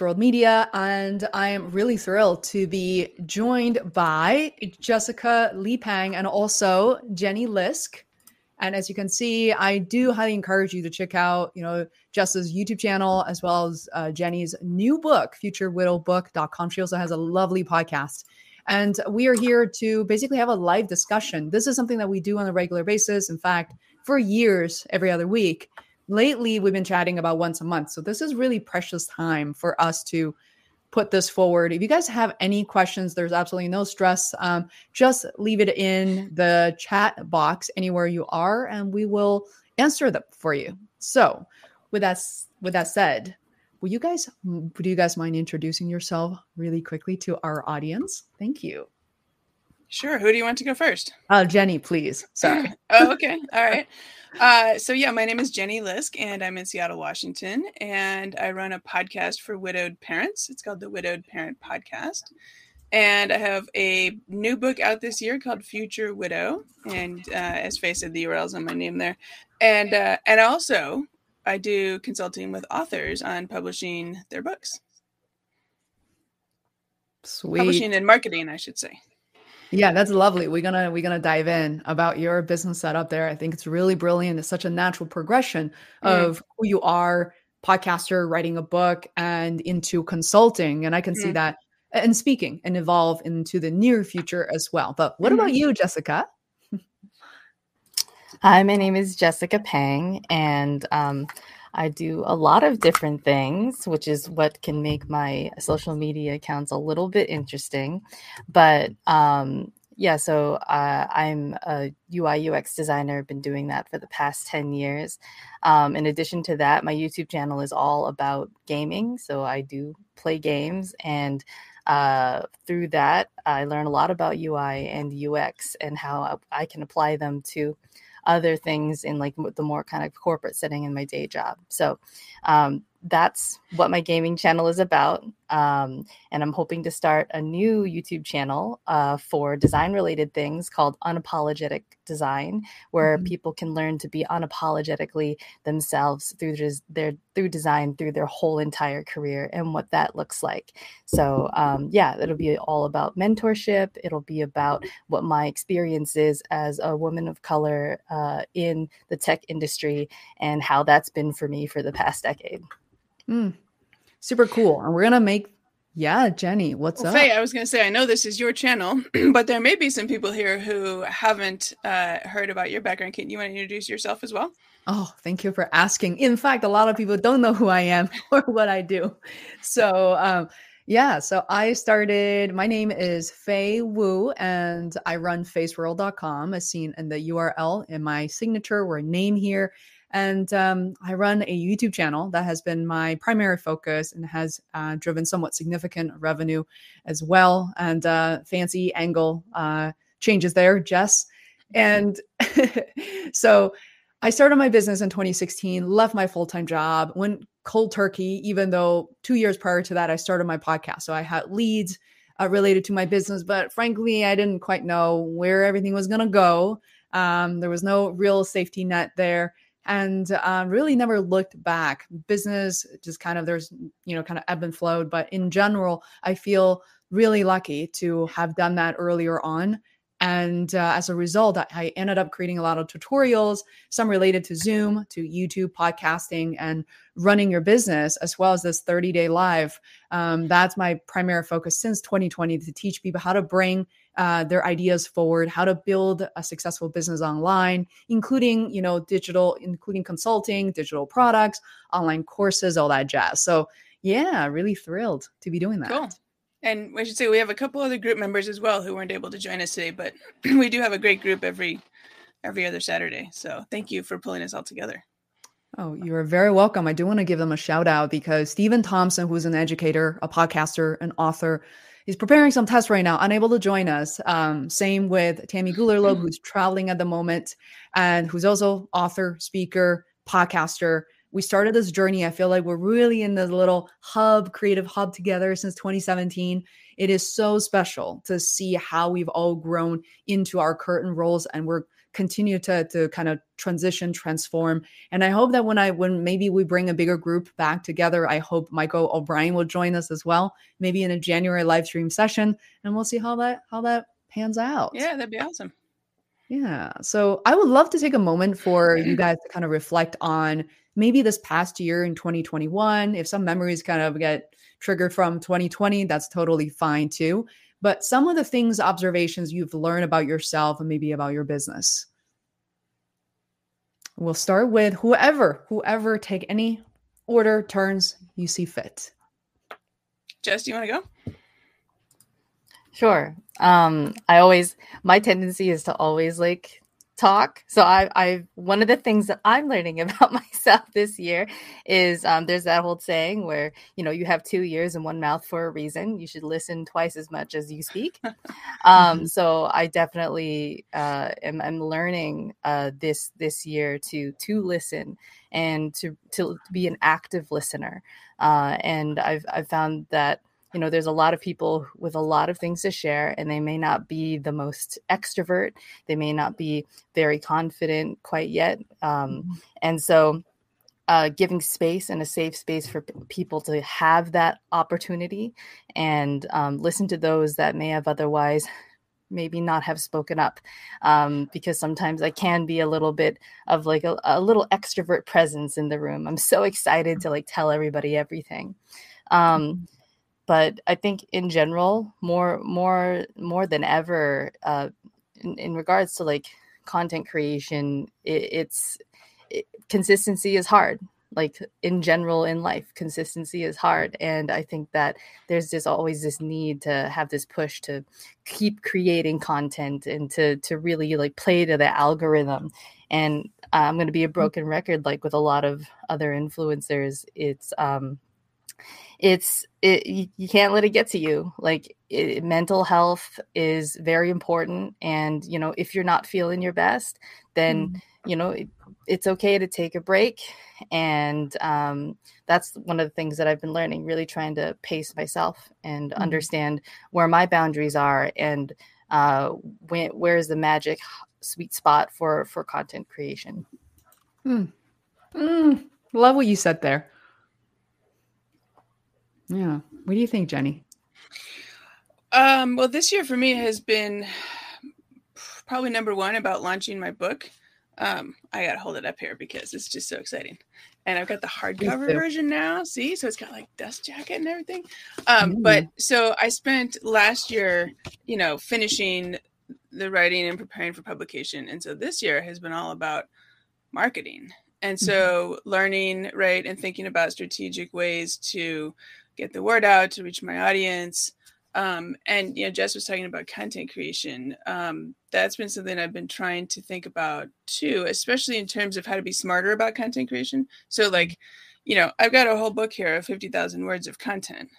World Media, and I am really thrilled to be joined by Jessica Lee Pang and also Jenny Lisk. And as you can see, I do highly encourage you to check out, you know, Jess's YouTube channel as well as uh, Jenny's new book, futurewidowbook.com. She also has a lovely podcast. And we are here to basically have a live discussion. This is something that we do on a regular basis. In fact, for years, every other week. Lately, we've been chatting about once a month. So this is really precious time for us to put this forward. If you guys have any questions, there's absolutely no stress. Um, just leave it in the chat box anywhere you are, and we will answer them for you. So, with that with that said, will you guys do you guys mind introducing yourself really quickly to our audience? Thank you. Sure. Who do you want to go first? Uh, Jenny, please. Sorry. oh, okay. All right. Uh, so yeah, my name is Jenny Lisk, and I'm in Seattle, Washington, and I run a podcast for widowed parents. It's called the Widowed Parent Podcast, and I have a new book out this year called Future Widow, and uh, as Faye said, the URL's on my name there, and uh, and also I do consulting with authors on publishing their books. Sweet. Publishing and marketing, I should say. Yeah, that's lovely. We're gonna we're gonna dive in about your business setup there. I think it's really brilliant. It's such a natural progression mm. of who you are, podcaster, writing a book, and into consulting. And I can mm. see that and speaking and evolve into the near future as well. But what mm. about you, Jessica? Hi, my name is Jessica Pang, and um, I do a lot of different things, which is what can make my social media accounts a little bit interesting. But um, yeah, so uh, I'm a UI UX designer, been doing that for the past 10 years. Um, in addition to that, my YouTube channel is all about gaming. So I do play games and uh, through that, I learn a lot about UI and UX and how I can apply them to other things in like the more kind of corporate setting in my day job. So um, that's what my gaming channel is about. Um, and I'm hoping to start a new YouTube channel uh, for design related things called Unapologetic Design, where mm-hmm. people can learn to be unapologetically themselves through their through design through their whole entire career and what that looks like. So um, yeah, it'll be all about mentorship. It'll be about what my experience is as a woman of color uh, in the tech industry and how that's been for me for the past decade. Mm, super cool. And we're gonna make yeah, Jenny, what's well, up? Faye, I was going to say, I know this is your channel, but there may be some people here who haven't uh, heard about your background. Can you want to introduce yourself as well? Oh, thank you for asking. In fact, a lot of people don't know who I am or what I do. So, um, yeah, so I started, my name is Faye Wu, and I run faceworld.com as seen in the URL in my signature or name here. And um, I run a YouTube channel that has been my primary focus and has uh, driven somewhat significant revenue as well. And uh, fancy angle uh, changes there, Jess. And so I started my business in 2016, left my full time job, went cold turkey, even though two years prior to that, I started my podcast. So I had leads uh, related to my business, but frankly, I didn't quite know where everything was going to go. Um, there was no real safety net there and uh, really never looked back. Business just kind of there's you know kind of ebb and flowed, but in general, I feel really lucky to have done that earlier on. And uh, as a result, I ended up creating a lot of tutorials, some related to Zoom, to YouTube, podcasting, and running your business, as well as this 30 day live. Um, that's my primary focus since 2020 to teach people how to bring uh, their ideas forward, how to build a successful business online, including you know digital, including consulting, digital products, online courses, all that jazz. So yeah, really thrilled to be doing that. Cool. And I should say we have a couple other group members as well who weren't able to join us today, but we do have a great group every every other Saturday. So thank you for pulling us all together. Oh, you're very welcome. I do want to give them a shout out because Stephen Thompson, who's an educator, a podcaster, an author, he's preparing some tests right now, unable to join us. Um, same with Tammy Gulerlo, who's traveling at the moment and who's also author, speaker, podcaster. We started this journey. I feel like we're really in this little hub, creative hub together since 2017. It is so special to see how we've all grown into our current roles and we're continue to to kind of transition transform. And i hope that when i when maybe we bring a bigger group back together i hope michael o'brien will join us as well maybe in a january live stream session and we'll see how that how that pans out. Yeah that'd be awesome. Yeah so i would love to take a moment for you guys to kind of reflect on maybe this past year in 2021 if some memories kind of get triggered from 2020 that's totally fine too but some of the things, observations you've learned about yourself and maybe about your business. We'll start with whoever, whoever take any order, turns you see fit. Jess, do you want to go? Sure. Um, I always my tendency is to always like talk. So I, I, one of the things that I'm learning about myself this year is um, there's that old saying where you know you have two ears and one mouth for a reason. You should listen twice as much as you speak. um, mm-hmm. so I definitely uh, am, am learning uh, this this year to to listen and to to be an active listener. Uh, and I've I've found that you know there's a lot of people with a lot of things to share and they may not be the most extrovert they may not be very confident quite yet um, mm-hmm. and so uh, giving space and a safe space for p- people to have that opportunity and um, listen to those that may have otherwise maybe not have spoken up um, because sometimes i can be a little bit of like a, a, little extrovert presence in the room. I'm so excited to like tell everybody everything. Um, mm-hmm but I think in general, more more more than ever, uh, in, in regards to like content creation, it, it's it, consistency is hard. Like in general in life, consistency is hard, and I think that there's just always this need to have this push to keep creating content and to to really like play to the algorithm. And uh, I'm going to be a mm. broken record, like with a lot of other influencers. It's um, it's it you, you can't let it get to you like it, mental health is very important and you know if you're not feeling your best then mm. you know it, it's okay to take a break and um, that's one of the things that i've been learning really trying to pace myself and mm. understand where my boundaries are and uh, when, where's the magic sweet spot for for content creation mm. love what you said there yeah. What do you think, Jenny? Um, well, this year for me has been probably number one about launching my book. Um, I gotta hold it up here because it's just so exciting. And I've got the hardcover version now. See, so it's got like dust jacket and everything. Um, mm. but so I spent last year, you know, finishing the writing and preparing for publication. And so this year has been all about marketing. And mm-hmm. so mm-hmm. learning, right, and thinking about strategic ways to get the word out to reach my audience. Um, and you know, Jess was talking about content creation. Um, that's been something I've been trying to think about too, especially in terms of how to be smarter about content creation. So, like, you know, I've got a whole book here of fifty thousand words of content.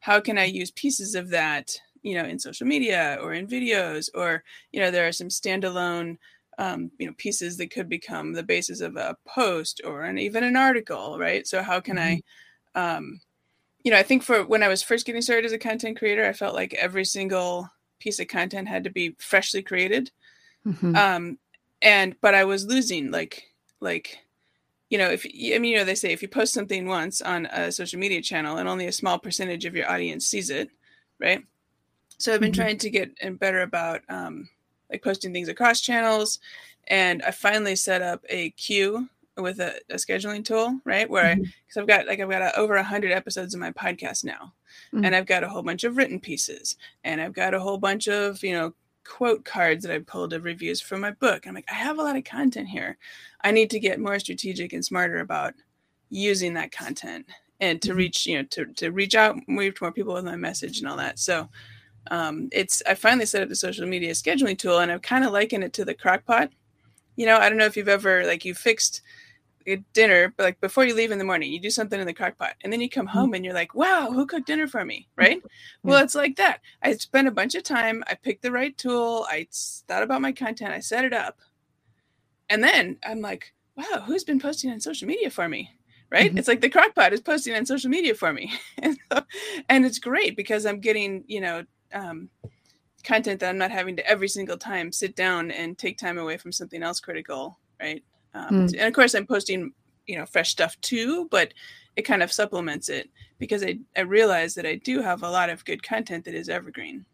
How can I use pieces of that, you know, in social media or in videos, or you know, there are some standalone um, you know pieces that could become the basis of a post or an, even an article right so how can mm-hmm. i um, you know, I think for when I was first getting started as a content creator, I felt like every single piece of content had to be freshly created. Mm-hmm. Um, and but I was losing like like you know if I mean you know they say if you post something once on a social media channel and only a small percentage of your audience sees it, right? So I've been mm-hmm. trying to get better about um, like posting things across channels, and I finally set up a queue with a, a scheduling tool, right? Where because mm-hmm. I've got like I've got a, over a hundred episodes of my podcast now, mm-hmm. and I've got a whole bunch of written pieces, and I've got a whole bunch of you know quote cards that I pulled of reviews from my book. I'm like, I have a lot of content here. I need to get more strategic and smarter about using that content and to mm-hmm. reach you know to to reach out reach more people with my message and all that. So um, it's I finally set up the social media scheduling tool, and I've kind of likened it to the crockpot. You know, I don't know if you've ever like you fixed a dinner, but like before you leave in the morning, you do something in the crock pot and then you come mm-hmm. home and you're like, wow, who cooked dinner for me? Right. Yeah. Well, it's like that. I spent a bunch of time. I picked the right tool. I thought about my content. I set it up. And then I'm like, wow, who's been posting on social media for me? Right. Mm-hmm. It's like the crock pot is posting on social media for me. and, so, and it's great because I'm getting, you know, um, content that I'm not having to every single time sit down and take time away from something else critical, right? Um, mm. And of course, I'm posting, you know, fresh stuff too, but it kind of supplements it because I, I realize that I do have a lot of good content that is evergreen.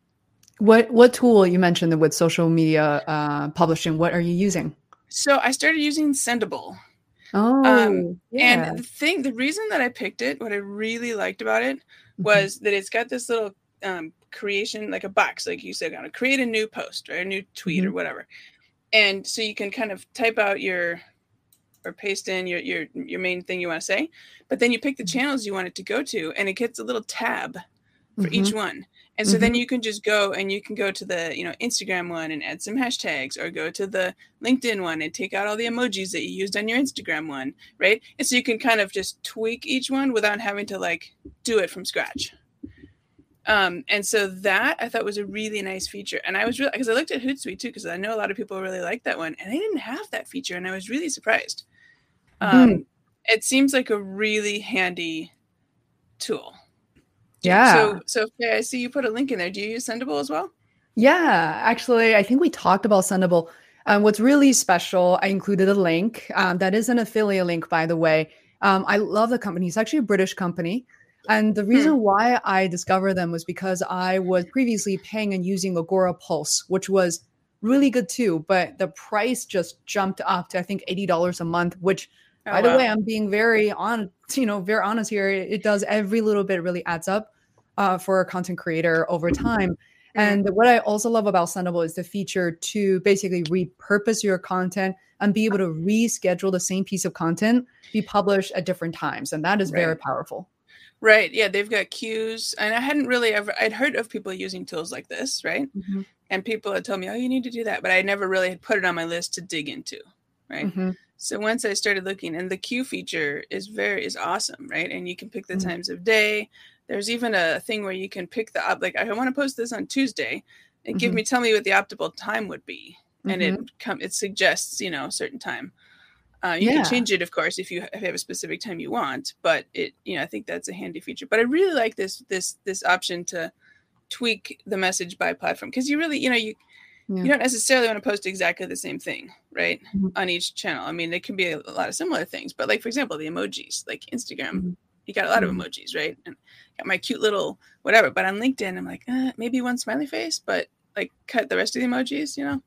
What what tool you mentioned with social media uh, publishing? What are you using? So I started using Sendible. Oh, um, yeah. and the thing, the reason that I picked it, what I really liked about it, mm-hmm. was mm-hmm. that it's got this little um, creation, like a box, like you said, to create a new post or a new tweet mm-hmm. or whatever, and so you can kind of type out your or paste in your your your main thing you want to say, but then you pick the mm-hmm. channels you want it to go to, and it gets a little tab for mm-hmm. each one. And so mm-hmm. then you can just go and you can go to the, you know, Instagram one and add some hashtags or go to the LinkedIn one and take out all the emojis that you used on your Instagram one, right? And so you can kind of just tweak each one without having to like do it from scratch. Um, and so that I thought was a really nice feature. And I was really because I looked at Hootsuite too, because I know a lot of people really like that one, and they didn't have that feature, and I was really surprised. Um, mm. It seems like a really handy tool. Yeah. So, so okay, I see you put a link in there. Do you use Sendible as well? Yeah, actually, I think we talked about Sendible. Um, what's really special, I included a link. Um, that is an affiliate link, by the way. Um, I love the company. It's actually a British company. And the reason hmm. why I discovered them was because I was previously paying and using Agorapulse, which was really good too. But the price just jumped up to, I think, $80 a month, which Oh, By the way, I'm being very on, you know, very honest here. It does every little bit really adds up uh, for a content creator over time. Mm-hmm. And what I also love about Sendible is the feature to basically repurpose your content and be able to reschedule the same piece of content be published at different times. And that is right. very powerful. Right. Yeah. They've got queues. And I hadn't really ever, I'd heard of people using tools like this, right? Mm-hmm. And people had told me, oh, you need to do that. But I never really had put it on my list to dig into. Right. Mm-hmm. So once I started looking, and the queue feature is very is awesome, right? And you can pick the mm-hmm. times of day. There's even a thing where you can pick the up. like I want to post this on Tuesday, and mm-hmm. give me tell me what the optimal time would be, and mm-hmm. it come it suggests you know a certain time. Uh, you yeah. can change it, of course, if you have a specific time you want. But it, you know, I think that's a handy feature. But I really like this this this option to tweak the message by platform because you really, you know, you yeah. you don't necessarily want to post exactly the same thing, right? Mm-hmm. On each channel. I mean, there can be a, lot of similar things, but like for example, the emojis, like Instagram, mm-hmm. you got a lot mm-hmm. of emojis, right? And got my cute little whatever. But on LinkedIn, I'm like, eh, maybe one smiley face, but like cut the rest of the emojis, you know?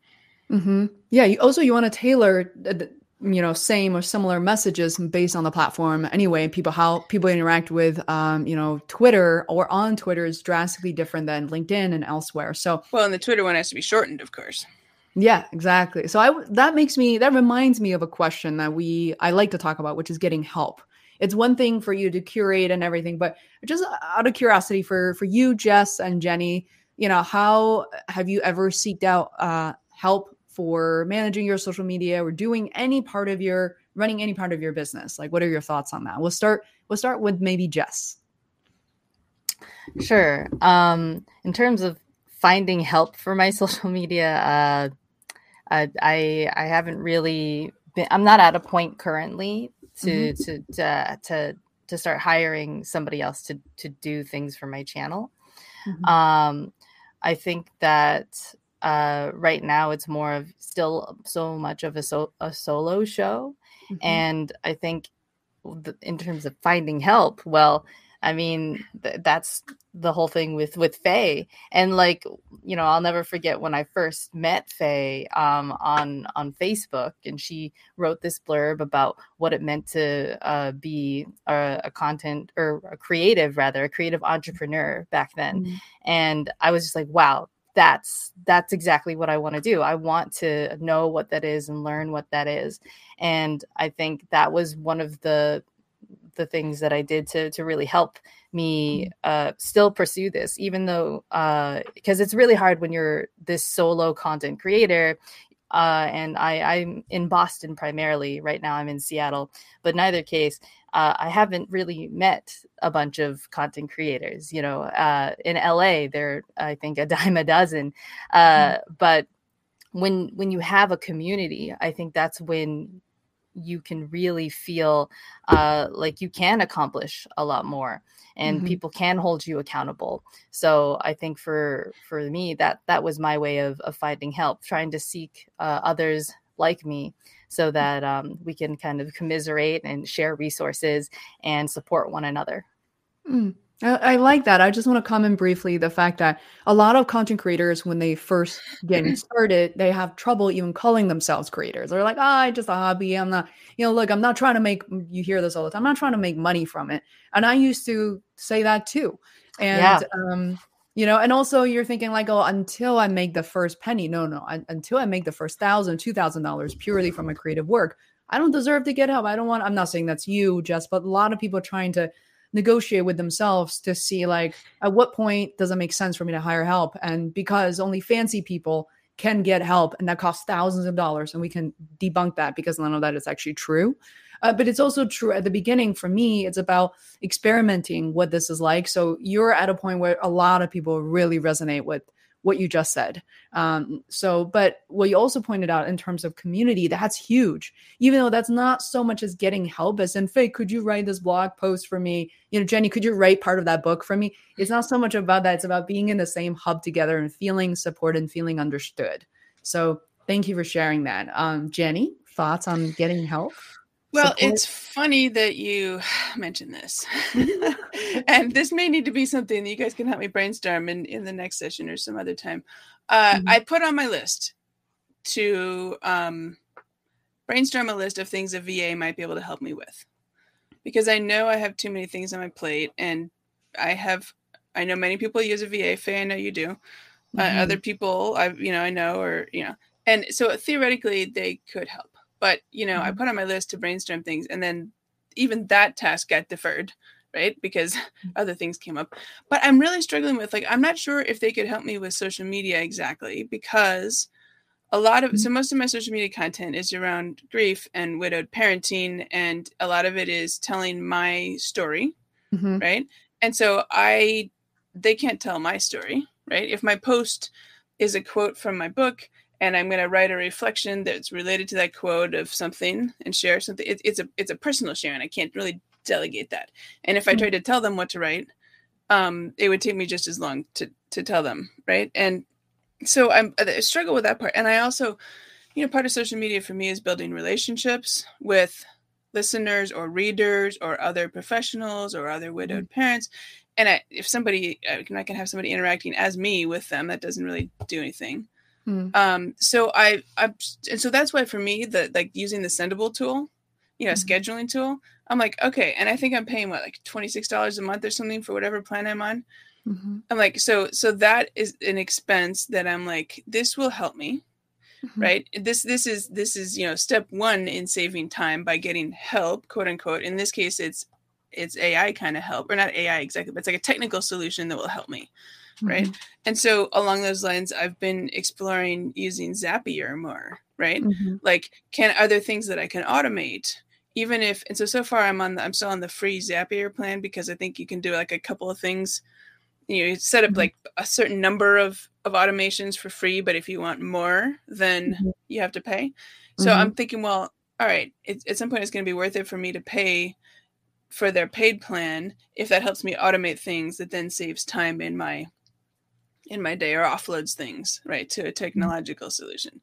Mm-hmm. Yeah. You also you want to tailor the, you know same or similar messages based on the platform. Anyway people how people interact with um, you know twitter or on twitter is drastically different than linkedin and elsewhere. So well and the twitter one has to be shortened of course. Yeah exactly. So i that makes me that reminds me of a question that we i like to talk about which is getting help. It's one thing for you to curate and everything but just out of curiosity for for you jess and jenny you know how have you ever seeked out uh help for managing your social media or doing any part of your running any part of your business? Like what are your thoughts on that? We'll start we'll start with maybe jess. Sure. Um in terms of finding help for my social media uh i i haven't really been i'm not at a point currently to mm-hmm. to to to to start hiring somebody else to to do things for my channel. Mm-hmm. um i think that uh, right now it's more of still so much of a, so, a solo show mm-hmm. and i think in terms of finding help well i mean th- that's the whole thing with with faye and like you know i'll never forget when i first met faye um, on on facebook and she wrote this blurb about what it meant to uh, be a, a, content or a creative rather a creative entrepreneur back then mm-hmm. and i was just like wow that's that's exactly what I want to do. I want to know what that is and learn what that is. And I think that was one of the the things that I did to to really help me mm-hmm. uh, still pursue this, even though because uh, it's really hard when you're this solo content creator. Uh, and I, I'm in Boston primarily right now. I'm in Seattle, but in either case, uh, I haven't really met a bunch of content creators. You know, uh, in LA, they're I think a dime a dozen. Uh, mm-hmm. But when when you have a community, I think that's when you can really feel uh, like you can accomplish a lot more and mm-hmm. people can hold you accountable so i think for for me that that was my way of, of finding help trying to seek uh, others like me so that um, we can kind of commiserate and share resources and support one another mm. I, like that. I just want to comment briefly the fact that a lot of content creators, when they first get started, they have trouble even calling themselves creators. They're like, "Ah, oh, just a hobby. I'm not, you know, look, I'm not trying to make." You hear this all the time. I'm not trying to make money from it, and I used to say that too. And yeah. um, you know, and also you're thinking like, "Oh, until I make the first penny." No, no, I, until I make the first thousand, two thousand dollars purely from my creative work, I don't deserve to get help. I don't want. I'm not saying that's you, Jess, but a lot of people are trying to negotiate with themselves to see like at what point does it make sense for me to hire help and because only fancy people can get help and that costs thousands of dollars and we can debunk that because none of that is actually true. Uh, but it's also true at the beginning for me it's about experimenting what this is like. So you're at a point where a lot of people really resonate with what you just said. Um, so, but what you also pointed out in terms of community, that's huge. Even though that's not so much as getting help as in, Faye, could you write this blog post for me? You know, Jenny, could you write part of that book for me? It's not so much about that. It's about being in the same hub together and feeling support and feeling understood. So, thank you for sharing that. Um, Jenny, thoughts on getting help? Well, support? it's funny that you mentioned this. and this may need to be something that you guys can help me brainstorm in, in the next session or some other time. Uh, mm-hmm. I put on my list to um, brainstorm a list of things a VA might be able to help me with. Because I know I have too many things on my plate and I have, I know many people use a VA. Faye, I know you do. Mm-hmm. Uh, other people, I, you know, I know, or, you know, and so theoretically they could help but you know, mm-hmm. I put on my list to brainstorm things, and then even that task got deferred, right? Because mm-hmm. other things came up. But I'm really struggling with like I'm not sure if they could help me with social media exactly because a lot of mm-hmm. so most of my social media content is around grief and widowed parenting and a lot of it is telling my story mm-hmm. right and so i they can't tell my story right if my post is a quote from my book and I'm going to write a reflection that's related to that quote of something and share something. It, it's a it's a personal sharing. I can't really delegate that. And if I tried to tell them what to write, um, it would take me just as long to to tell them, right? And so I'm I struggle with that part. And I also, you know, part of social media for me is building relationships with listeners or readers or other professionals or other widowed mm-hmm. parents. And I, if somebody, I can have somebody interacting as me with them, that doesn't really do anything. Mm. Um, so I, I, and so that's why for me, the like using the Sendible tool, you know, mm-hmm. scheduling tool, I'm like, okay. And I think I'm paying what, like $26 a month or something for whatever plan I'm on. Mm-hmm. I'm like, so, so that is an expense that I'm like, this will help me. Mm-hmm. Right. This, this is, this is, you know, step one in saving time by getting help, quote unquote. In this case, it's, it's AI kind of help, or not AI exactly, but it's like a technical solution that will help me right mm-hmm. and so along those lines i've been exploring using zapier more right mm-hmm. like can other things that i can automate even if and so so far i'm on the, i'm still on the free zapier plan because i think you can do like a couple of things you know set up mm-hmm. like a certain number of of automations for free but if you want more then mm-hmm. you have to pay so i'm mm-hmm. thinking well all right it, at some point it's going to be worth it for me to pay for their paid plan if that helps me automate things that then saves time in my in my day or offloads things right to a mm-hmm. technological solution.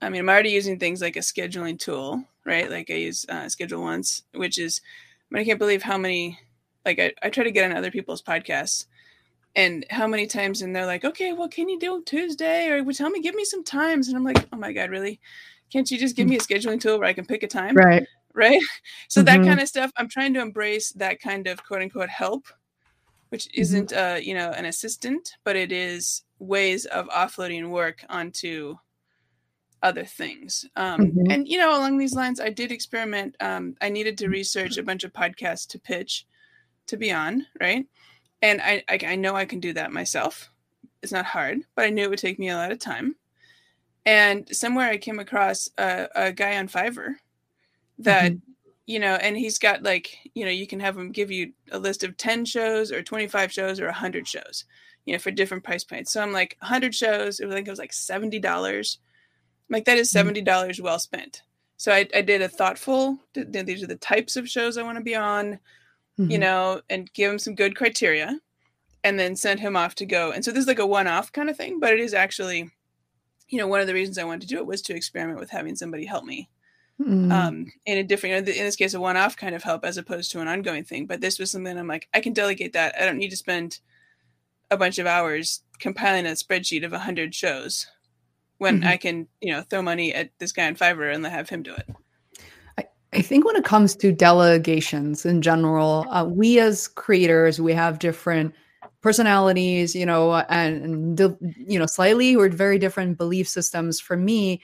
I mean i'm already using things like a scheduling tool right like i use uh, ScheduleOnce which is I, mean, I can't believe how many like I, I try to get on other people's podcasts and how many times and they're like okay well can you do tuesday? Or well, tell me give me some times. And i'm like oh my god really? Can't you just give me a scheduling tool where i can pick a time? Right. Right? So mm-hmm. that kind of stuff i'm trying to embrace that kind of quote unquote help which mm-hmm. isn't mm-hmm. uh, you know an assistant, but it is ways of offloading work onto other things. Um, mm-hmm. And you know, along these lines, I did experiment. Um, I needed to research a bunch of podcasts to pitch, to be on, right? And I, I, I know I can do that myself. It's not hard, but I knew it would take me a lot of time. And somewhere I came across a, a guy on Fiverr that mm-hmm you know, and he's got like, you know, you can have him give you a list of 10 shows or 25 shows or 100 shows, you know, for different price points. So I'm like, 100 shows, I think it was like $70. like, that is mm-hmm. $70 well spent. So I, I did a thoughtful. These are the types of shows I want to be on, mm-hmm. you know, and give him some good criteria, and then send him off to go. And so this is like a one-off kind of thing, but it is actually, you know, one of the reasons I wanted to do it was to experiment with having somebody help me Mm. Um, in a different, in this case, a one-off kind of help as opposed to an ongoing thing. But this was something I'm like, I can delegate that. I don't need to spend a bunch of hours compiling a spreadsheet of a hundred shows when mm-hmm. I can, you know, throw money at this guy on Fiverr and have him do it. I, I think when it comes to delegations in general, uh, we as creators, we have different personalities, you know, and, and you know, slightly or very different belief systems. For me,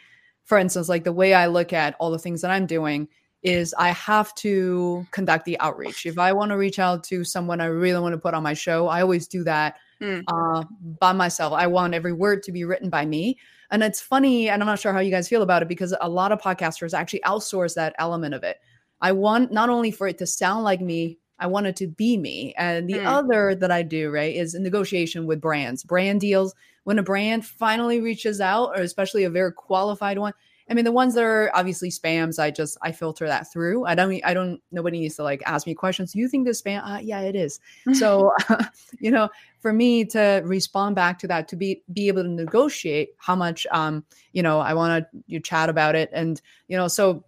for instance, like the way I look at all the things that I'm doing is I have to conduct the outreach. If I want to reach out to someone I really want to put on my show, I always do that mm. uh, by myself. I want every word to be written by me. And it's funny, and I'm not sure how you guys feel about it because a lot of podcasters actually outsource that element of it. I want not only for it to sound like me, I want it to be me. And the mm. other that I do, right, is negotiation with brands, brand deals. When a brand finally reaches out, or especially a very qualified one, I mean, the ones that are obviously spams, I just I filter that through. I don't I don't nobody needs to like ask me questions. You think this spam? Uh, yeah, it is. so, you know, for me to respond back to that, to be be able to negotiate how much um, you know, I want to you chat about it and, you know, so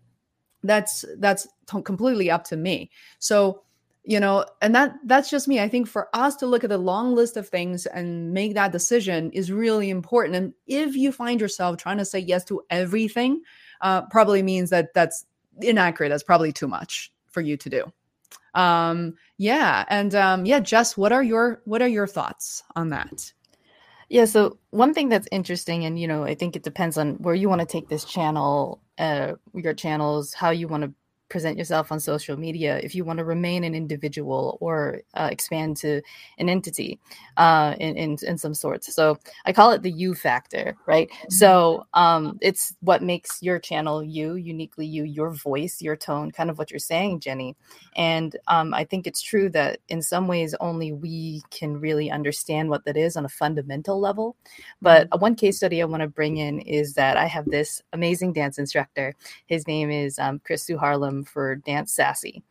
that's that's t- completely up to me. So, you know and that that's just me. I think for us to look at the long list of things and make that decision is really important. And if you find yourself trying to say yes to everything uh, probably means that that's inaccurate. That's probably too much for you to do. Um yeah. And um yeah jess what are your what are your thoughts on that? Yeah so one thing that's interesting and you know i think it depends on where you want to take this channel uh your channels how you want to present yourself on social media if you want to remain an individual or uh, expand to an entity uh, in, in, in some sorts. So I call it the you factor, right? Mm-hmm. So um, it's what makes your channel you, uniquely you, your voice, your tone, kind of what you're saying, Jenny. And um, I think it's true that in some ways only we can really understand what that is on a fundamental level. But mm-hmm. one case study I want to bring in is that I have this amazing dance instructor. His name is um, Chris For Dance Sassy.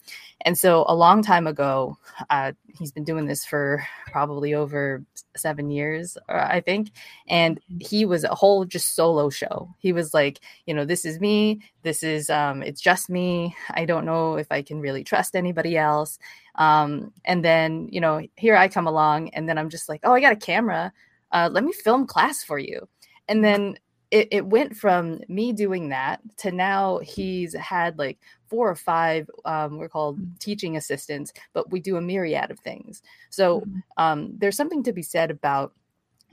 And so a long time ago, uh, he's been doing this for probably over seven years, uh, I think. And he was a whole just solo show. He was like, you know, this is me. This is, um, it's just me. I don't know if I can really trust anybody else. Um, and then, you know, here I come along, and then I'm just like, oh, I got a camera. Uh, let me film class for you. And then it, it went from me doing that to now he's had like four or five um, we're called mm. teaching assistants but we do a myriad of things so mm-hmm. um, there's something to be said about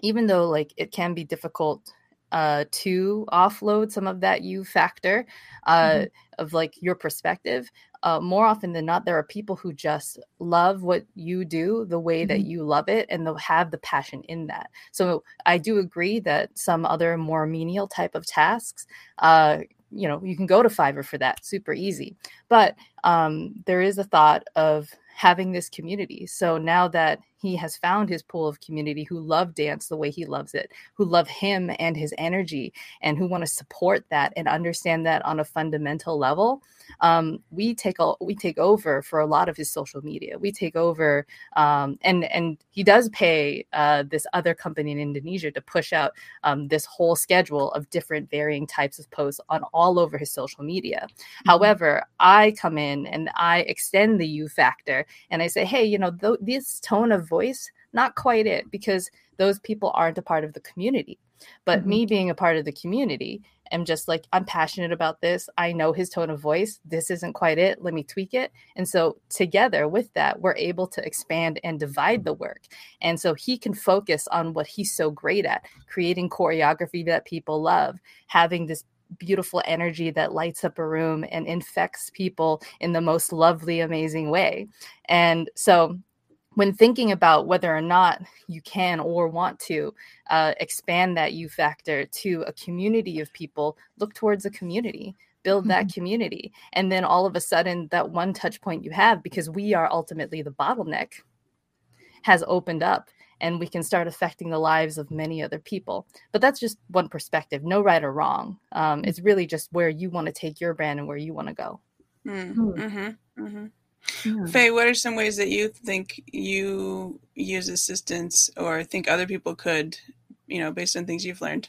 even though like it can be difficult uh, to offload some of that you factor uh, mm-hmm. of like your perspective uh, more often than not, there are people who just love what you do the way mm-hmm. that you love it and they'll have the passion in that. So I do agree that some other more menial type of tasks, uh, you know, you can go to Fiverr for that super easy. But um, there is a thought of having this community. So now that he has found his pool of community who love dance the way he loves it, who love him and his energy, and who want to support that and understand that on a fundamental level, um, we take a, we take over for a lot of his social media. We take over, um, and and he does pay uh, this other company in Indonesia to push out um, this whole schedule of different varying types of posts on all over his social media. Mm-hmm. However, I come in and I extend the you factor, and I say, hey, you know, th- this tone of voice, not quite it, because those people aren't a part of the community. But mm-hmm. me being a part of the community am just like, I'm passionate about this. I know his tone of voice. This isn't quite it. Let me tweak it. And so, together with that, we're able to expand and divide the work. And so, he can focus on what he's so great at creating choreography that people love, having this beautiful energy that lights up a room and infects people in the most lovely, amazing way. And so, when thinking about whether or not you can or want to uh, expand that you factor to a community of people, look towards a community, build mm-hmm. that community. And then all of a sudden, that one touch point you have, because we are ultimately the bottleneck, has opened up. and we can start affecting the lives of many other people. But that's just one perspective, no right or wrong. Um, it's really just where you want to take your brand and where you want to go. Mm, mm-hmm, mm-hmm. Yeah. Faye, what are some ways that you think you use assistance or think other people could, you know, based on things you've learned?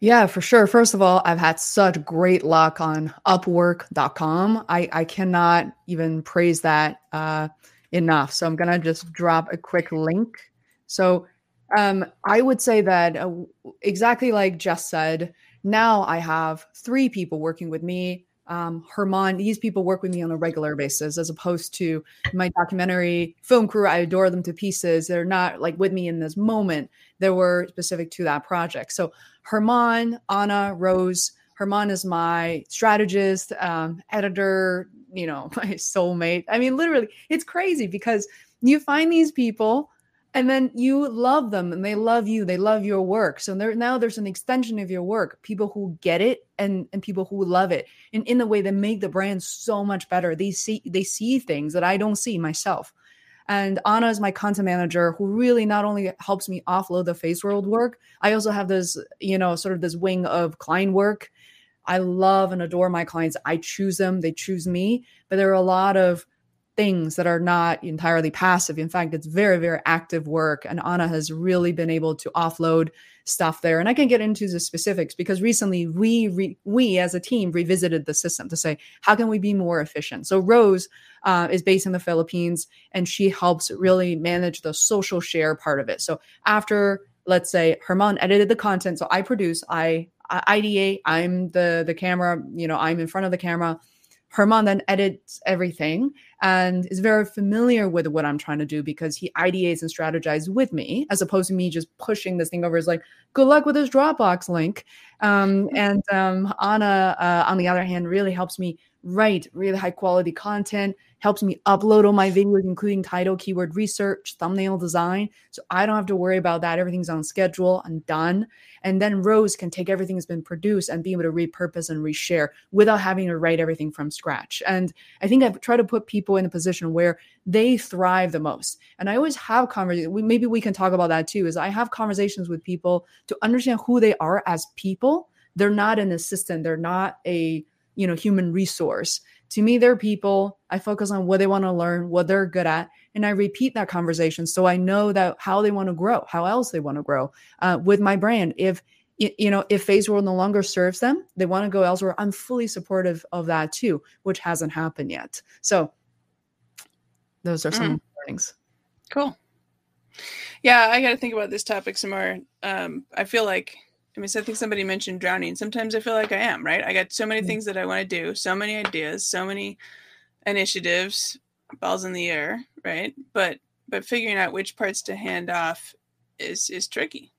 Yeah, for sure. First of all, I've had such great luck on upwork.com. I, I cannot even praise that uh, enough. So I'm going to just drop a quick link. So um, I would say that uh, exactly like Jess said, now I have three people working with me um, Herman, these people work with me on a regular basis, as opposed to my documentary film crew. I adore them to pieces. They're not like with me in this moment. They were specific to that project. So Herman, Anna, Rose. Herman is my strategist, um, editor. You know, my soulmate. I mean, literally, it's crazy because you find these people and then you love them and they love you they love your work. So there now there's an extension of your work people who get it and and people who love it. And in the way that make the brand so much better. They see they see things that i don't see myself. And anna is my content manager who really not only helps me offload the face world work i also have this you know sort of this wing of client work. I love and adore my clients. I choose them they choose me. But there are a lot of things that are not entirely passive. In fact, it's very, very active work. And Anna has really been able to offload stuff there. And I can get into the specifics because recently we re- we as a team revisited the system to say how can we be more efficient. So Rose uh, is based in the Philippines and she helps really manage the social share part of it. So after let's say Herman edited the content, so I produce, I, I ideate, I'm the the camera, you know, I'm in front of the camera Herman then edits everything and is very familiar with what I'm trying to do because he ideates and strategizes with me, as opposed to me just pushing this thing over. Is like, good luck with this Dropbox link. Um, and um, Anna, uh, on the other hand, really helps me write really high quality content, helps me upload all my videos, including title, keyword research, thumbnail design. So I don't have to worry about that. Everything's on schedule and done. And then Rose can take everything that's been produced and be able to repurpose and reshare without having to write everything from scratch. And I think I try to put people in a position where they thrive the most. And I always have conversations. Maybe we can talk about that too. Is I have conversations with people to understand who they are as people. They're not an assistant. They're not a you know human resource. To me they're people i focus on what they want to learn what they're good at and i repeat that conversation so i know that how they want to grow how else they want to grow uh, with my brand. If you know if Phase World no longer serves them they want to go elsewhere i'm fully supportive of that too which hasn't happened yet. So those are some mm. learnings. Cool. Yeah i got to think about this topic some more. Um, i feel like I mean, so I think somebody mentioned drowning. Sometimes I feel like I am, right? I got so many mm-hmm. things that I want to do, so many ideas, so many initiatives, balls in the air, right? But but figuring out which parts to hand off is is tricky.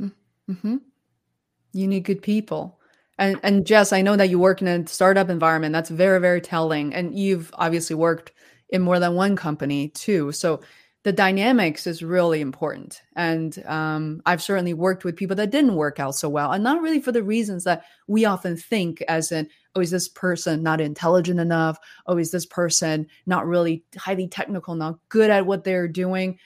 Mm-hmm. You need good people. And and Jess, I know that you work in a startup environment. That's very very telling. And you've obviously worked in more than one company too. So the dynamics is really important. And um, I've certainly worked with people that didn't work out so well, and not really for the reasons that we often think, as in, oh, is this person not intelligent enough? Oh, is this person not really highly technical, not good at what they're doing?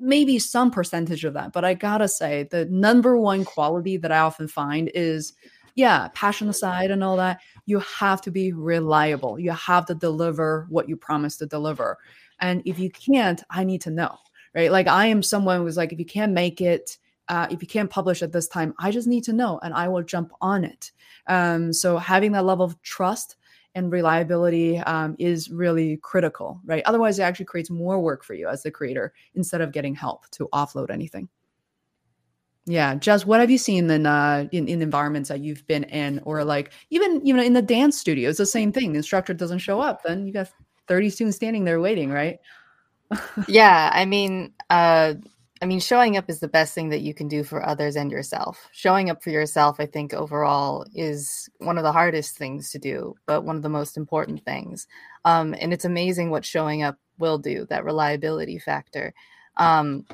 Maybe some percentage of that. But I gotta say, the number one quality that I often find is yeah, passion aside and all that, you have to be reliable. You have to deliver what you promise to deliver. And if you can't, I need to know, right? Like I am someone who's like, if you can't make it, uh, if you can't publish at this time, I just need to know and I will jump on it. Um, so having that level of trust and reliability um, is really critical, right? Otherwise, it actually creates more work for you as the creator instead of getting help to offload anything. Yeah, Jess, what have you seen in uh in, in environments that you've been in, or like even you know in the dance studio? It's the same thing. The instructor doesn't show up, then you got 30 students standing there waiting, right? yeah, I mean, uh, I mean, showing up is the best thing that you can do for others and yourself. Showing up for yourself, I think, overall, is one of the hardest things to do, but one of the most important things. Um, and it's amazing what showing up will do. That reliability factor. Um,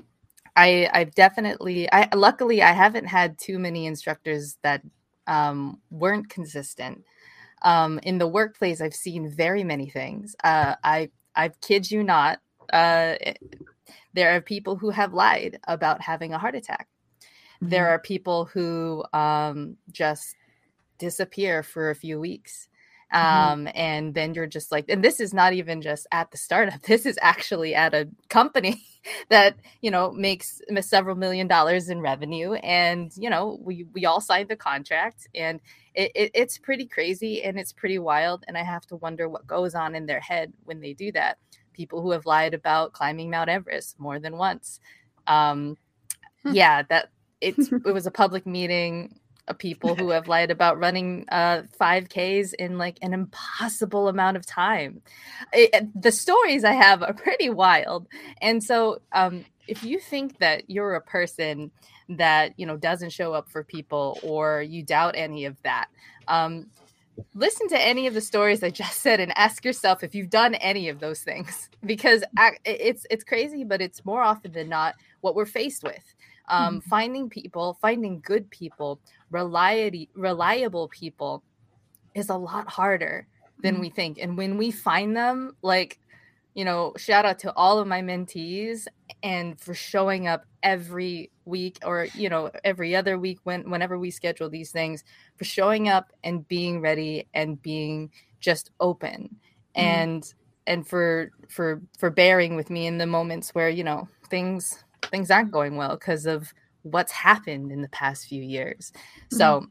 I, I've definitely, I luckily, I haven't had too many instructors that um, weren't consistent. Um, in the workplace, I've seen very many things. Uh, I I kid you not. Uh, There are people who have lied about having a heart attack. Mm-hmm. There are people who um, just disappear for a few weeks. Mm-hmm. Um, and then you're just like, and this is not even just at the startup. This is actually at a company that you know makes several million dollars in revenue, and you know we we all signed the contract, and it, it, it's pretty crazy and it's pretty wild. And I have to wonder what goes on in their head when they do that. People who have lied about climbing Mount Everest more than once. Um, hmm. yeah, that it's it was a public meeting people who have lied about running uh 5ks in like an impossible amount of time. It, the stories i have are pretty wild. And so um if you think that you're a person that you know doesn't show up for people or you doubt any of that um listen to any of the stories i just said and ask yourself if you've done any of those things. Because it's it's crazy but it's more often than not what we're faced with um, mm-hmm. finding people finding good people reliability reliable people is a lot harder than mm-hmm. we think and when we find them like you know shout out to all of my mentees and for showing up every week or you know every other week when whenever we schedule these things for showing up and being ready and being just open mm-hmm. and and for for for bearing with me in the moments where you know things things aren't going well because of what's happened in the past few years. Mm-hmm. So,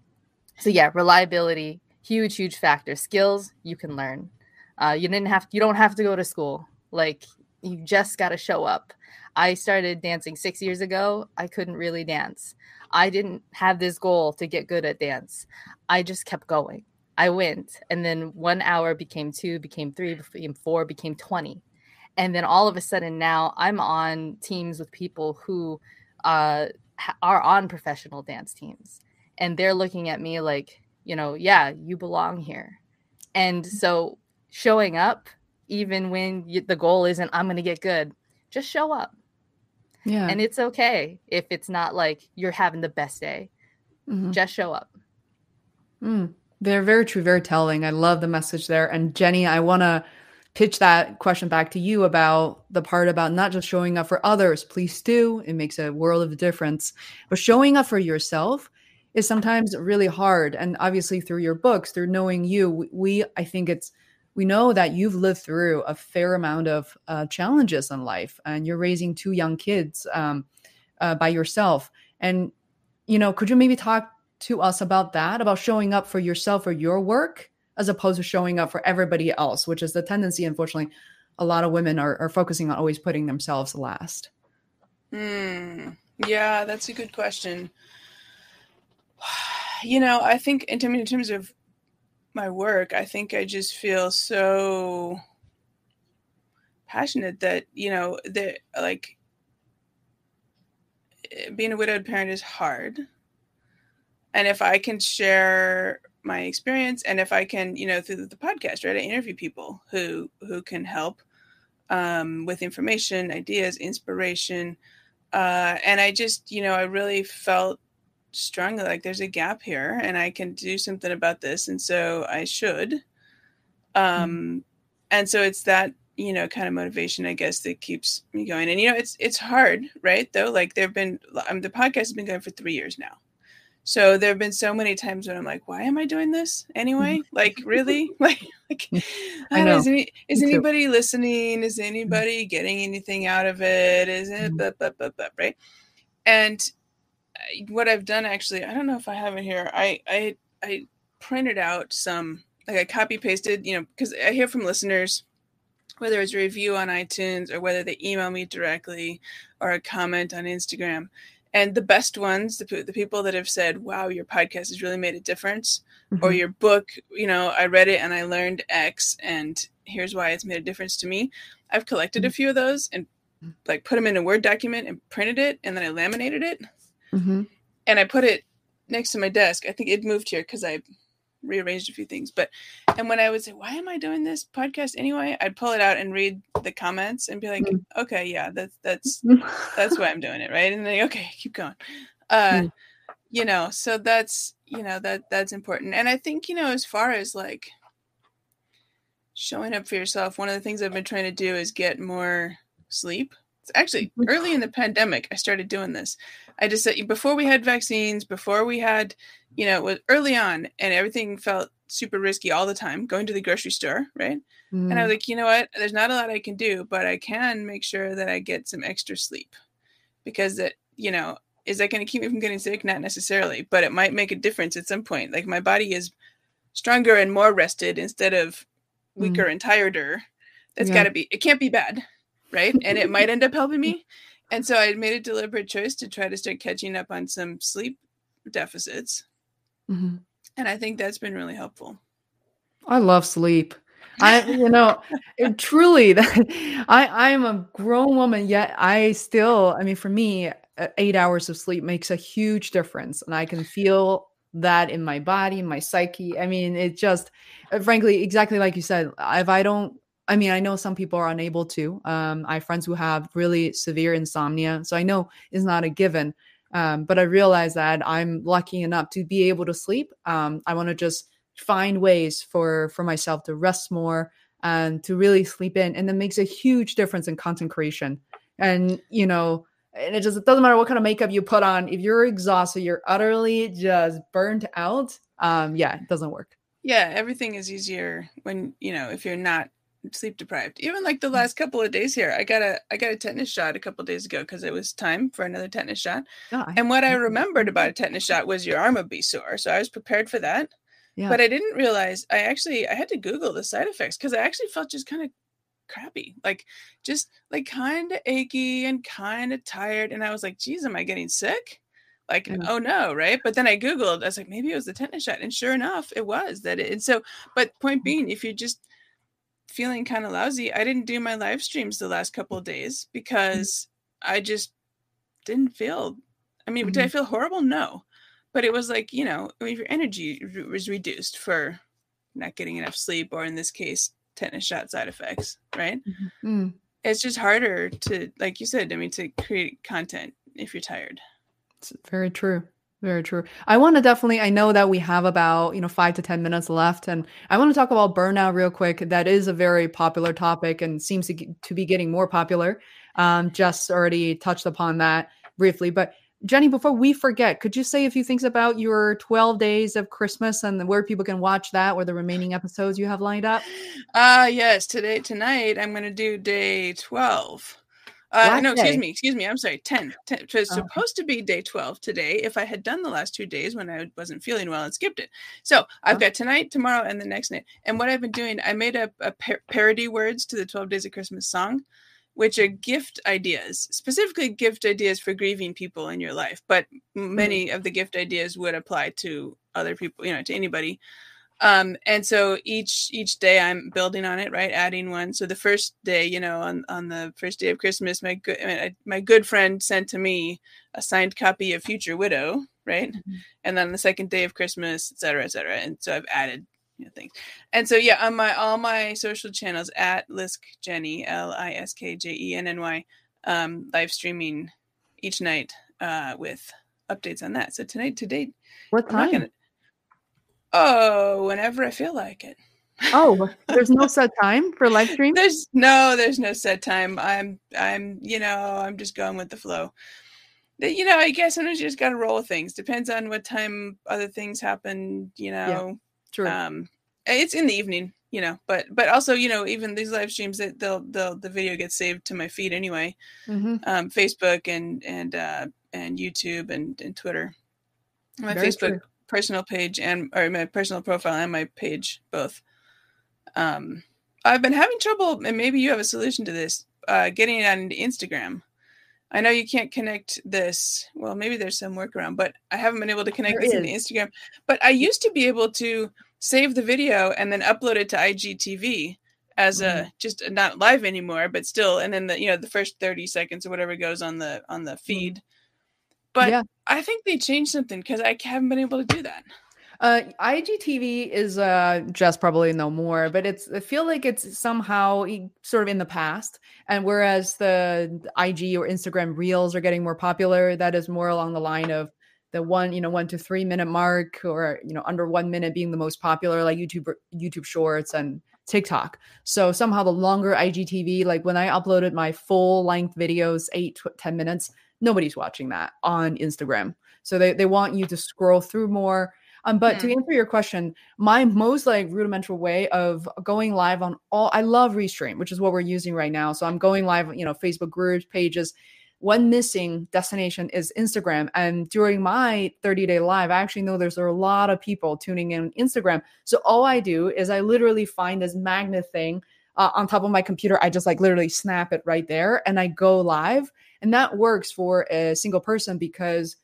so yeah, reliability, huge, huge factor. Skills you can learn. Uh, you didn't have, you don't have to go to school. Like you just got to show up. I started dancing six years ago. I couldn't really dance. I didn't have this goal to get good at dance. I just kept going. I went, and then one hour became two, became three, became four, became 20. And then all of a sudden now I'm on teams with people who uh, are on professional dance teams. And they're looking at me like you know yeah you belong here. And so showing up even when you, the goal isn't i'm going to get good just show up. Yeah. And it's okay if it's not like you're having the best day. Mm-hmm. just show up. Mm. they're very true very telling. I love the message there. And jenny i want to pitch that question back to you about the part about not just showing up for others. Please do. It makes a world of difference. But showing up for yourself is sometimes really hard. And obviously, through your books, through knowing you, we, I think it's, we know that you've lived through a fair amount of uh, challenges in life and you're raising two young kids um, uh, by yourself. And, you know, could you maybe talk to us about that, about showing up for yourself or your work? As opposed to showing up for everybody else, which is the tendency, unfortunately, a lot of women are, are focusing on always putting themselves last. Hmm. Yeah, that's a good question. You know, I think in, in terms of my work, I think I just feel so passionate that you know that like eh, being a widowed parent is hard and if i can share my experience and if i can you know through the podcast right i interview people who who can help um, with information ideas inspiration uh, and i just you know i really felt strongly like there's a gap here and i can do something about this and so i should um mm-hmm. and so it's that you know kind of motivation i guess that keeps me going and you know it's it's hard right though like there've been um, the podcast has been going for three years now so there have been so many times when I'm like, why am I doing this anyway? Like, really? like, like I know. Is, any, is anybody listening? Is mm-hmm. anybody getting anything out of it? Is it, blah, blah, blah, blah, right? And what I've done actually, I don't know if I have it here. I, I, I printed out some, like I copy pasted, you know, because I hear from listeners, whether it's a review on iTunes or whether they email me directly or a comment on Instagram and the best ones the, the people that have said wow your podcast has really made a difference mm-hmm. or your book you know i read it and i learned x and here's why it's made a difference to me i've collected mm-hmm. a few of those and like put them in a word document and printed it and then i laminated it mm-hmm. and i put it next to my desk i think it moved here because i rearranged a few things. But and when I would say, "Why am I doing this podcast anyway?" I'd pull it out and read the comments and be like, mm. "Okay, yeah, that's that's that's why I'm doing it, right?" And then okay, keep going. Uh, mm. You know, so that's you know that that's important. And I think you know as far as like showing up for yourself, one of the things I've been trying to do is get more sleep actually early in the pandemic i started doing this i just said before we had vaccines before we had you know it was early on and everything felt super risky all the time going to the grocery store right mm. and i was mm. like you know what there's not a lot i can do but i can make sure that i get some extra sleep because that you know is that going to keep me from getting sick not necessarily but it might make a difference at some point like my body is stronger and more rested instead of weaker mm. and tireder that's yeah. got to be it can't be bad right? And it might end up helping me. And so I made a deliberate choice to try to start catching up on some sleep deficits. Mm-hmm. And I think that's been really helpful. I love sleep. I, you know, it, truly, I, I'm a grown woman, yet I still, I mean, for me, eight hours of sleep makes a huge difference. And I can feel that in my body, in my psyche. I mean, it just, frankly, exactly like you said, if I don't I mean, I know some people are unable to. Um, I have friends who have really severe insomnia. So I know it's not a given. Um, but I realize that I'm lucky enough to be able to sleep. Um, I want to just find ways for for myself to rest more and to really sleep in, and that makes a huge difference in content creation. And you know, and it just it doesn't matter what kind of makeup you put on. If you're exhausted, you're utterly just burnt out. Um, yeah, it doesn't work. Yeah, everything is easier when you know if you're not sleep deprived. Even like the mm. last couple of days here, I got a I got a tetanus shot a couple days ago because it was time for another tetanus shot. Oh, and what I remembered about a tetanus shot was your arm would be sore, so I was prepared for that. Yeah. But I didn't realize I actually I had to Google the side effects because I actually felt just kind of crappy, like just like kind of achy and kind of tired, and I was like, "Geez, am I getting sick?" Like, mm. oh no, right? But then I googled. I was like, maybe it was the tetanus shot, and sure enough, it was that. It, and so, but point mm. being, if you just feeling kind of lousy, I didn't do my live streams the last couple of days mm-hmm. because. I just didn't feel. I mean, mm-hmm. did I mm-hmm. feel horrible? No, but it was like you know, I mean, your energy was reduced for not getting enough sleep, or in this case, tetanus shot side effects. Right? Mm-hmm. It's just harder to, like you said. I mean, to create content if you're tired. It's very true. Very true. I want to definitely, I know that we have about, you know, five to 10 minutes left. And I want to talk about burnout real quick. That is a very popular topic and seems to, to be getting more popular. Um, just already touched upon that briefly. But Jenny, before we forget, could you say a few things about your 12 days of Christmas and where people can watch that or the remaining episodes you have lined up? Uh yes, today tonight I'm going to do day 12. Uh, no, excuse me, excuse me. I'm sorry. 10. 10 it was oh. supposed to be day 12 today. If I had done the last two days when I wasn't feeling well and skipped it. So I've oh. got tonight, tomorrow, and the next night. And what I've been doing, I made up a par- parody words to the 12 Days of Christmas song, which are gift ideas, specifically gift ideas for grieving people in your life. But mm-hmm. many mm-hmm. of the gift ideas would apply to other people, you know, to anybody um and so each each day i'm building on it right? Adding one. So the first day you know on on the first day of christmas my good my good friend sent to me a signed copy of future widow right? Mm-hmm. and then the second day of christmas et cetera et cetera. And so i've added you know, things. And so yeah on my all my social channels at lisk jenny l-i-s-k-j-e-n-n-y um live streaming each night uh with updates on that. So tonight today what time Oh, whenever I feel like it. oh, there's no set time for live stream. There's no, there's no set time. I'm, I'm, you know, I'm just going with the flow. You know, I guess sometimes you just got to roll with things. Depends on what time other things happen. You know, yeah, true. Um, it's in the evening, you know, but but also, you know, even these live streams that they'll they'll the video gets saved to my feed anyway, mm-hmm. um, Facebook and and uh, and YouTube and and Twitter. My Very Facebook. True personal page and or my personal profile and my page both. Um, I've been having trouble, and maybe you have a solution to this. Uh, getting it on Instagram. I know you can't connect this. Well, maybe there's some workaround, but I haven't been able to connect there this into Instagram. But I used to be able to save the video and then upload it to IGTV as mm-hmm. a just not live anymore, but still. And then the you know the first thirty seconds or whatever goes on the on the mm-hmm. But yeah. I think they changed something because I haven't been able to do that. Uh, IGTV is uh, just probably no more, but it's I feel like it's somehow sort of in the past. And whereas the IG or Instagram Reels are getting more popular, that is more along the line of the one you know one to three minute mark, or you know under one minute being the most popular, like YouTube YouTube Shorts and TikTok. So somehow the longer IGTV, like when I uploaded my full length videos, eight, 10 minutes, nobody's watching that on Instagram. So they, they want you to scroll through more. Um, but to Hmm. answer your question, my most like rudimental way of going live on all I love Restream, which is what we're using right now. So I'm going live, you know, Facebook groups, pages. One missing destination is Instagram. And during my 30 day live, I actually know there's a lot of people tuning in on Instagram. So all I do is I literally find this magnet thing uh, on top of my computer. I just like literally snap it right there and I go live. And that works for a single person because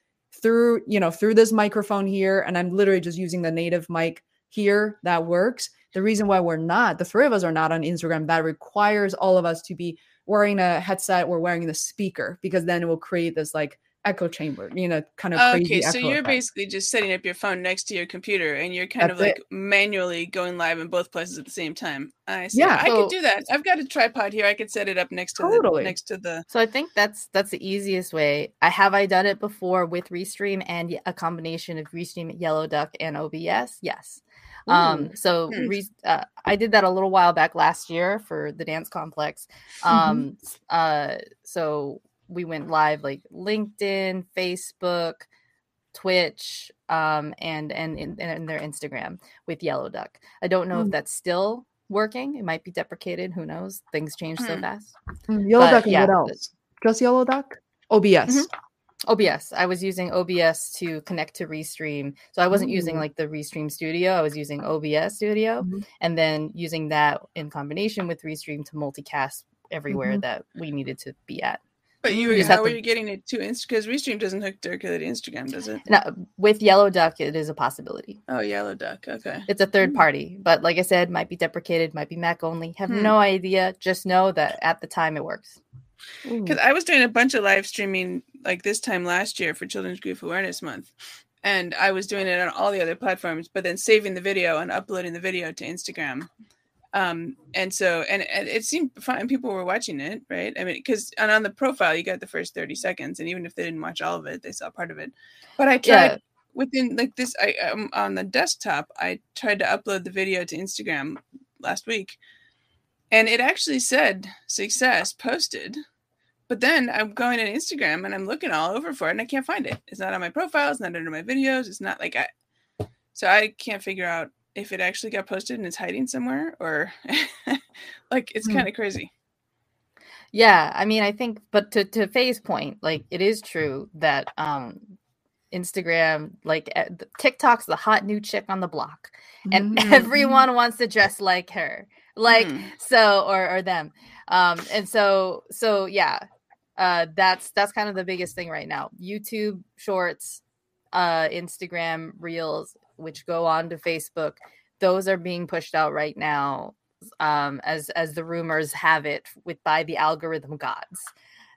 through, you know, through this microphone here, and I'm literally just using the native mic here, that works. The reason why we're not, the three of us are not on Instagram, that requires all of us to be wearing a headset or wearing the speaker because then it will create this like echo chamber, you know, kind of crazy. Okay, so echo you're effect. basically just setting up your phone next to your computer and you're kind of That's like manually going live in both places at the same time. I see. Yeah. I So- could do that. I've got a tripod here. I could set it up next to Totally. the next to the So I think that's that's the easiest way. I have I done it before with Restream and a combination of Restream, Yellow Duck, and OBS. Yes. Um, so Hmm. re- uh, I did that a little while back last year for the dance complex. Mhm. Um, s- uh, so we went live like LinkedIn, Facebook, Twitch, um, and and and, and their Instagram with Yellow Duck. I don't know Mm. if that's still working. It might be deprecated. Who knows? Things change so Hmm. fast. Mm, Yellow but duck and yeah, what else? Just yellow duck? OBS. Mhm. OBS. I was using OBS to connect to Restream. So I wasn't using like the Restream Studio. I was using OBS Studio Mhm. and then using that in combination with Restream to multicast everywhere Mhm. that we needed to be at. But you You how are to- you getting it to Insta? Because Restream doesn't hook directly to Instagram, does it? No, with Yellow Duck, it is a possibility. Oh, Yellow Duck. Okay. It's a third Mm. party, but like I said, might be deprecated, might be Mac only. Have Hmm. no idea. Just know that at the time it works. Because I was doing a bunch of live streaming like this time last year for Children's Grief Awareness Month. And I was doing it on all the other platforms, but then saving the video and uploading the video to Instagram. Um, and so, and, and it seemed fine. People were watching it, right? I mean, because and on the profile, you got the first 30 seconds. And even if they didn't watch all of it, they saw part of it. But I tried Yeah. within like this, I um, on the desktop, I tried to upload the video to Instagram last week. And it actually said success posted. But then I'm going on Instagram and I'm looking all over for it and I can't find it. It's not on my profile. It's not under my videos. It's not like I. So I can't figure out if it actually got posted and it's hiding somewhere or like it's Hmm. kind of crazy. Yeah, I mean, I think, but to to Faye's point, like it is true that um Instagram, like eh, TikTok's the hot new chick on the block, and Mhm. everyone wants to dress like her, like Hmm. so, or or them, um, and so so yeah, uh, that's that's kind of the biggest thing right now. YouTube Shorts, uh, Instagram Reels, which go on to Facebook, those are being pushed out right now um as as the rumors have it with by the algorithm gods.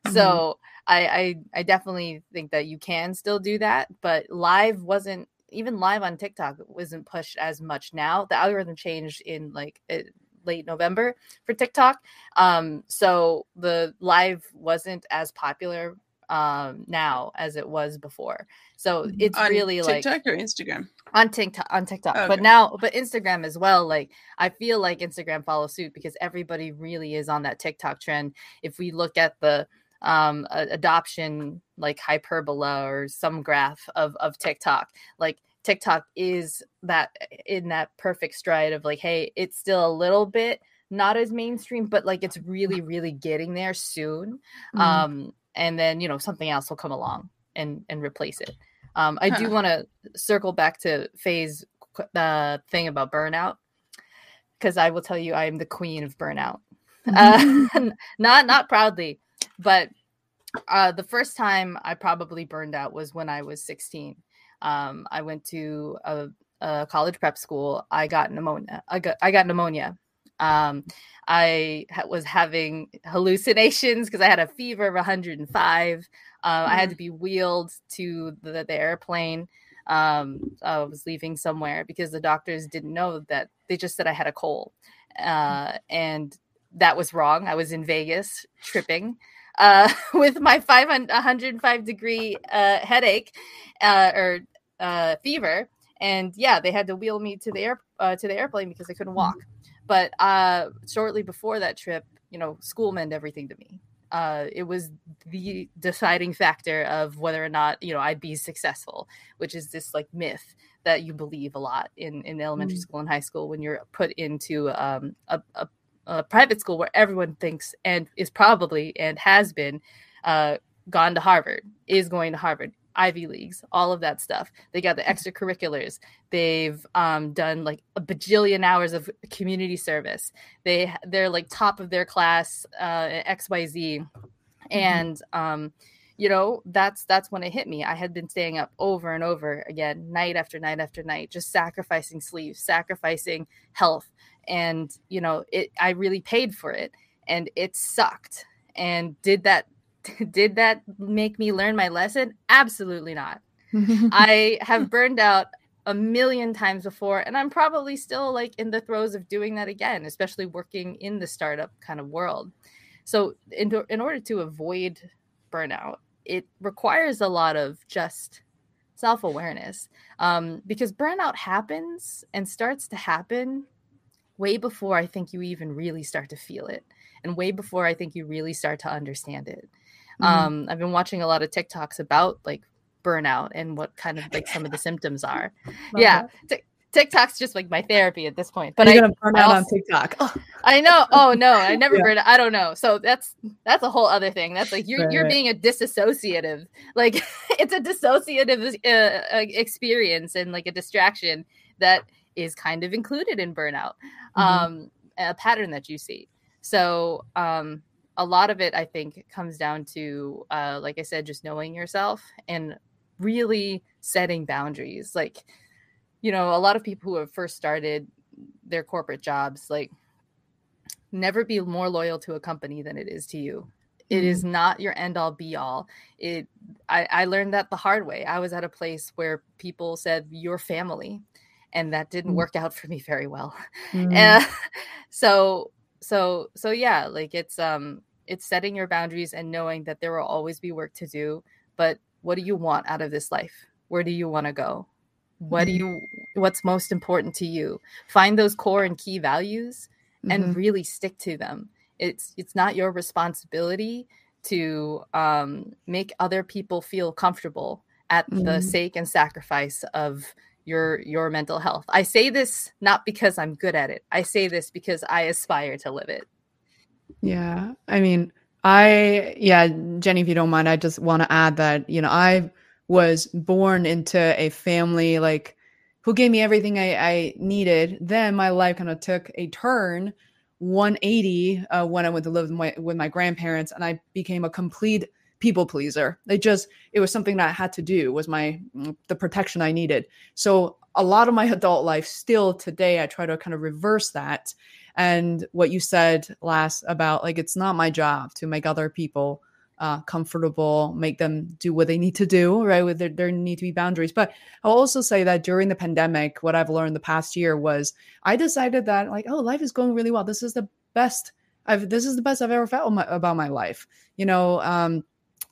Mhm. so I, I i definitely think that you can still do that but live wasn't even live on tiktok wasn't pushed as much now. The algorithm changed in like eh, late november for tiktok. Um so the live wasn't as popular um now as it was before so Mhm. it's On really like TikTok or Instagram. on TikTok on TikTok. Okay. But now but Instagram as well. Like I feel like Instagram follows suit because everybody really is on that TikTok trend. If we look at the um adoption like hyperbola or some graph of of TikTok, like TikTok is that in that perfect stride of like, hey, it's still a little bit not as mainstream, but like it's really, really getting there soon. Mhm. Um, and then you know something else will come along and and replace it. Um, I do want to circle back to Faye's qu- uh, thing about burnout because I will tell you I am the queen of burnout. Uh, not not proudly, but uh, the first time I probably burned out was when I was 16. Um, I went to a, a college prep school. I got pneumonia. I got I got pneumonia. Um, I ha- was having hallucinations because I had a fever of 105. Uh, I had to be wheeled to the, the airplane. Um, I was leaving somewhere because the doctors didn't know that they just said I had a cold, uh, and that was wrong. I was in Vegas tripping uh, with my 500, 105 degree uh, headache uh, or uh, fever, and yeah, they had to wheel me to the air uh, to the airplane because I couldn't walk. But uh, shortly before that trip, you know, school meant everything to me. Uh, it was the deciding factor of whether or not you know I'd be successful, which is this like myth that you believe a lot in in elementary mm. school and high school when you're put into um, a, a, a, private school where everyone thinks and is probably and has been uh, gone to Harvard, is going to Harvard, Ivy Leagues, all of that stuff. They got the mm. extracurriculars. They've um, done like a bajillion hours of community service. They they're like top of their class, uh, X Y Z, mm-hmm. and um, you know that's that's when it hit me. I had been staying up over and over again, night after night after night, just sacrificing sleep, sacrificing health, and you know it. I really paid for it, and it sucked. And did that did that make me learn my lesson? Absolutely not. I have burned out a million times before, and I'm probably still like in the throes of doing that again, especially working in the startup kind of world. So, in, in order to avoid burnout, it requires a lot of just self awareness um, because burnout happens and starts to happen way before I think you even really start to feel it, and way before I think you really start to understand it. Mm-hmm. Um, I've been watching a lot of TikToks about like burnout and what kind of like some of the symptoms are. yeah. T- TikTok's just like my therapy at this point. But You're I, gonna burn out on TikTok. Oh. I know. Oh no, I never yeah. burned. I don't know. So that's that's a whole other thing. That's like you're right, you're right. being a disassociative. Like it's a dissociative uh, uh, experience and like a distraction that is kind of included in burnout. Mm-hmm. Um, a pattern that you see. So um, a lot of it i think comes down to uh, like i said just knowing yourself and really setting boundaries like you know a lot of people who have first started their corporate jobs like never be more loyal to a company than it is to you it is mm-hmm. not your end all be all it I, I learned that the hard way i was at a place where people said your family and that didn't mm. work out for me very well mm. uh, so so so yeah like it's um it's setting your boundaries and knowing that there will always be work to do but what do you want out of this life? Where do you want to go? What do mm-hmm. you what's most important to you? Find those core and key values and mm-hmm. really stick to them. It's it's not your responsibility to um, make other people feel comfortable at mm-hmm. the sake and sacrifice of your your mental health. I say this not because i'm good at it. I say this because i aspire to live it yeah. I mean, I, yeah, Jenny, if you don't mind, I just want to add that, you know, I was born into a family like who gave me everything I, I needed. Then my life kind of took a turn 180 uh, when I went to live with my, with my grandparents and I became a complete people pleaser. It just, it was something that I had to do was my, the protection I needed. So a lot of my adult life still today, I try to kind of reverse that and what you said last about like it's not my job to make other people uh, comfortable, make them do what they need to do, right? With there, there need to be boundaries. But I'll also say that during the pandemic, what I've learned the past year was I decided that like, oh, life is going really well. This is the best. I've this is the best I've ever felt my, about my life, you know. Um,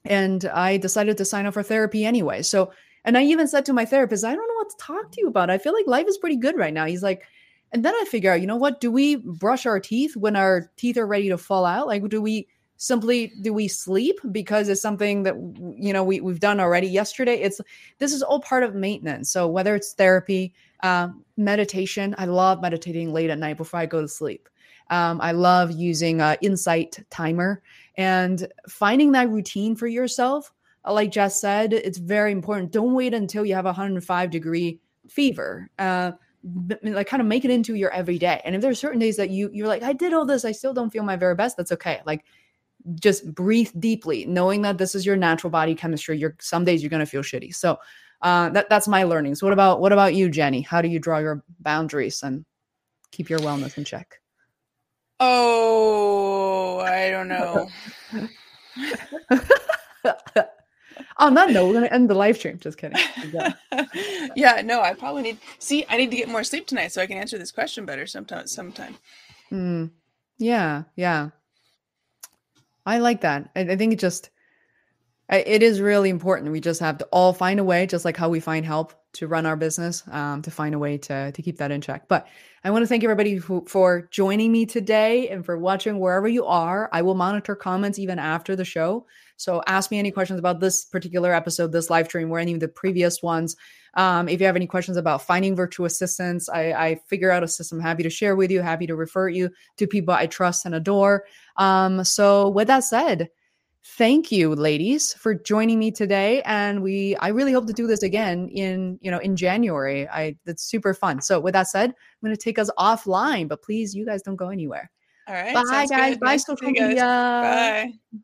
and I decided to sign up for therapy anyway. So, and I even said to my therapist, I don't know what to talk to you about. I feel like life is pretty good right now. He's like, and then I figure out, you know what? Do we brush our teeth when our teeth are ready to fall out? Like, do we simply do we sleep because it's something that you know we, we've done already yesterday? It's this is all part of maintenance. So whether it's therapy uh, meditation i love meditating late at night before i go to sleep. Um, i love using a insight timer and finding that routine for yourself. Uh, like jess said it's very important. Don't wait until you have a 105 degree fever. Uh, like kind of make it into your everyday. And if there are certain days that you you're like, I did all this, I still don't feel my very best, that's okay. Like just breathe deeply, knowing that this is your natural body chemistry. You're some days you're gonna feel shitty. So uh, that that's my learnings. What about what about you, Jenny? How do you draw your boundaries and keep your wellness in check? Oh, I don't know. On that note, we're gonna end the live stream. Just kidding. yeah, no, I probably need. See, I need to get more sleep tonight so I can answer this question better sometime. Sometime. Mm, yeah, yeah. I like that. I, I think it just it is really important. We just have to all find a way, just like how we find help to run our business, um, to find a way to to keep that in check. But I want to thank everybody who, for joining me today and for watching wherever you are. I will monitor comments even after the show. So ask me any questions about this particular episode, this live stream, or any of the previous ones. Um, if you have any questions about finding virtual assistants, I, I, figure out a system happy to share with you, happy to refer you to people I trust and adore. Um, so with that said, thank you ladies for joining me today. And we i really hope to do this again in you know in january. I that's super fun. So with that said i'm going to take us offline but please you guys don't go anywhere. All right. Bye guys. good. bye nice social media. Bye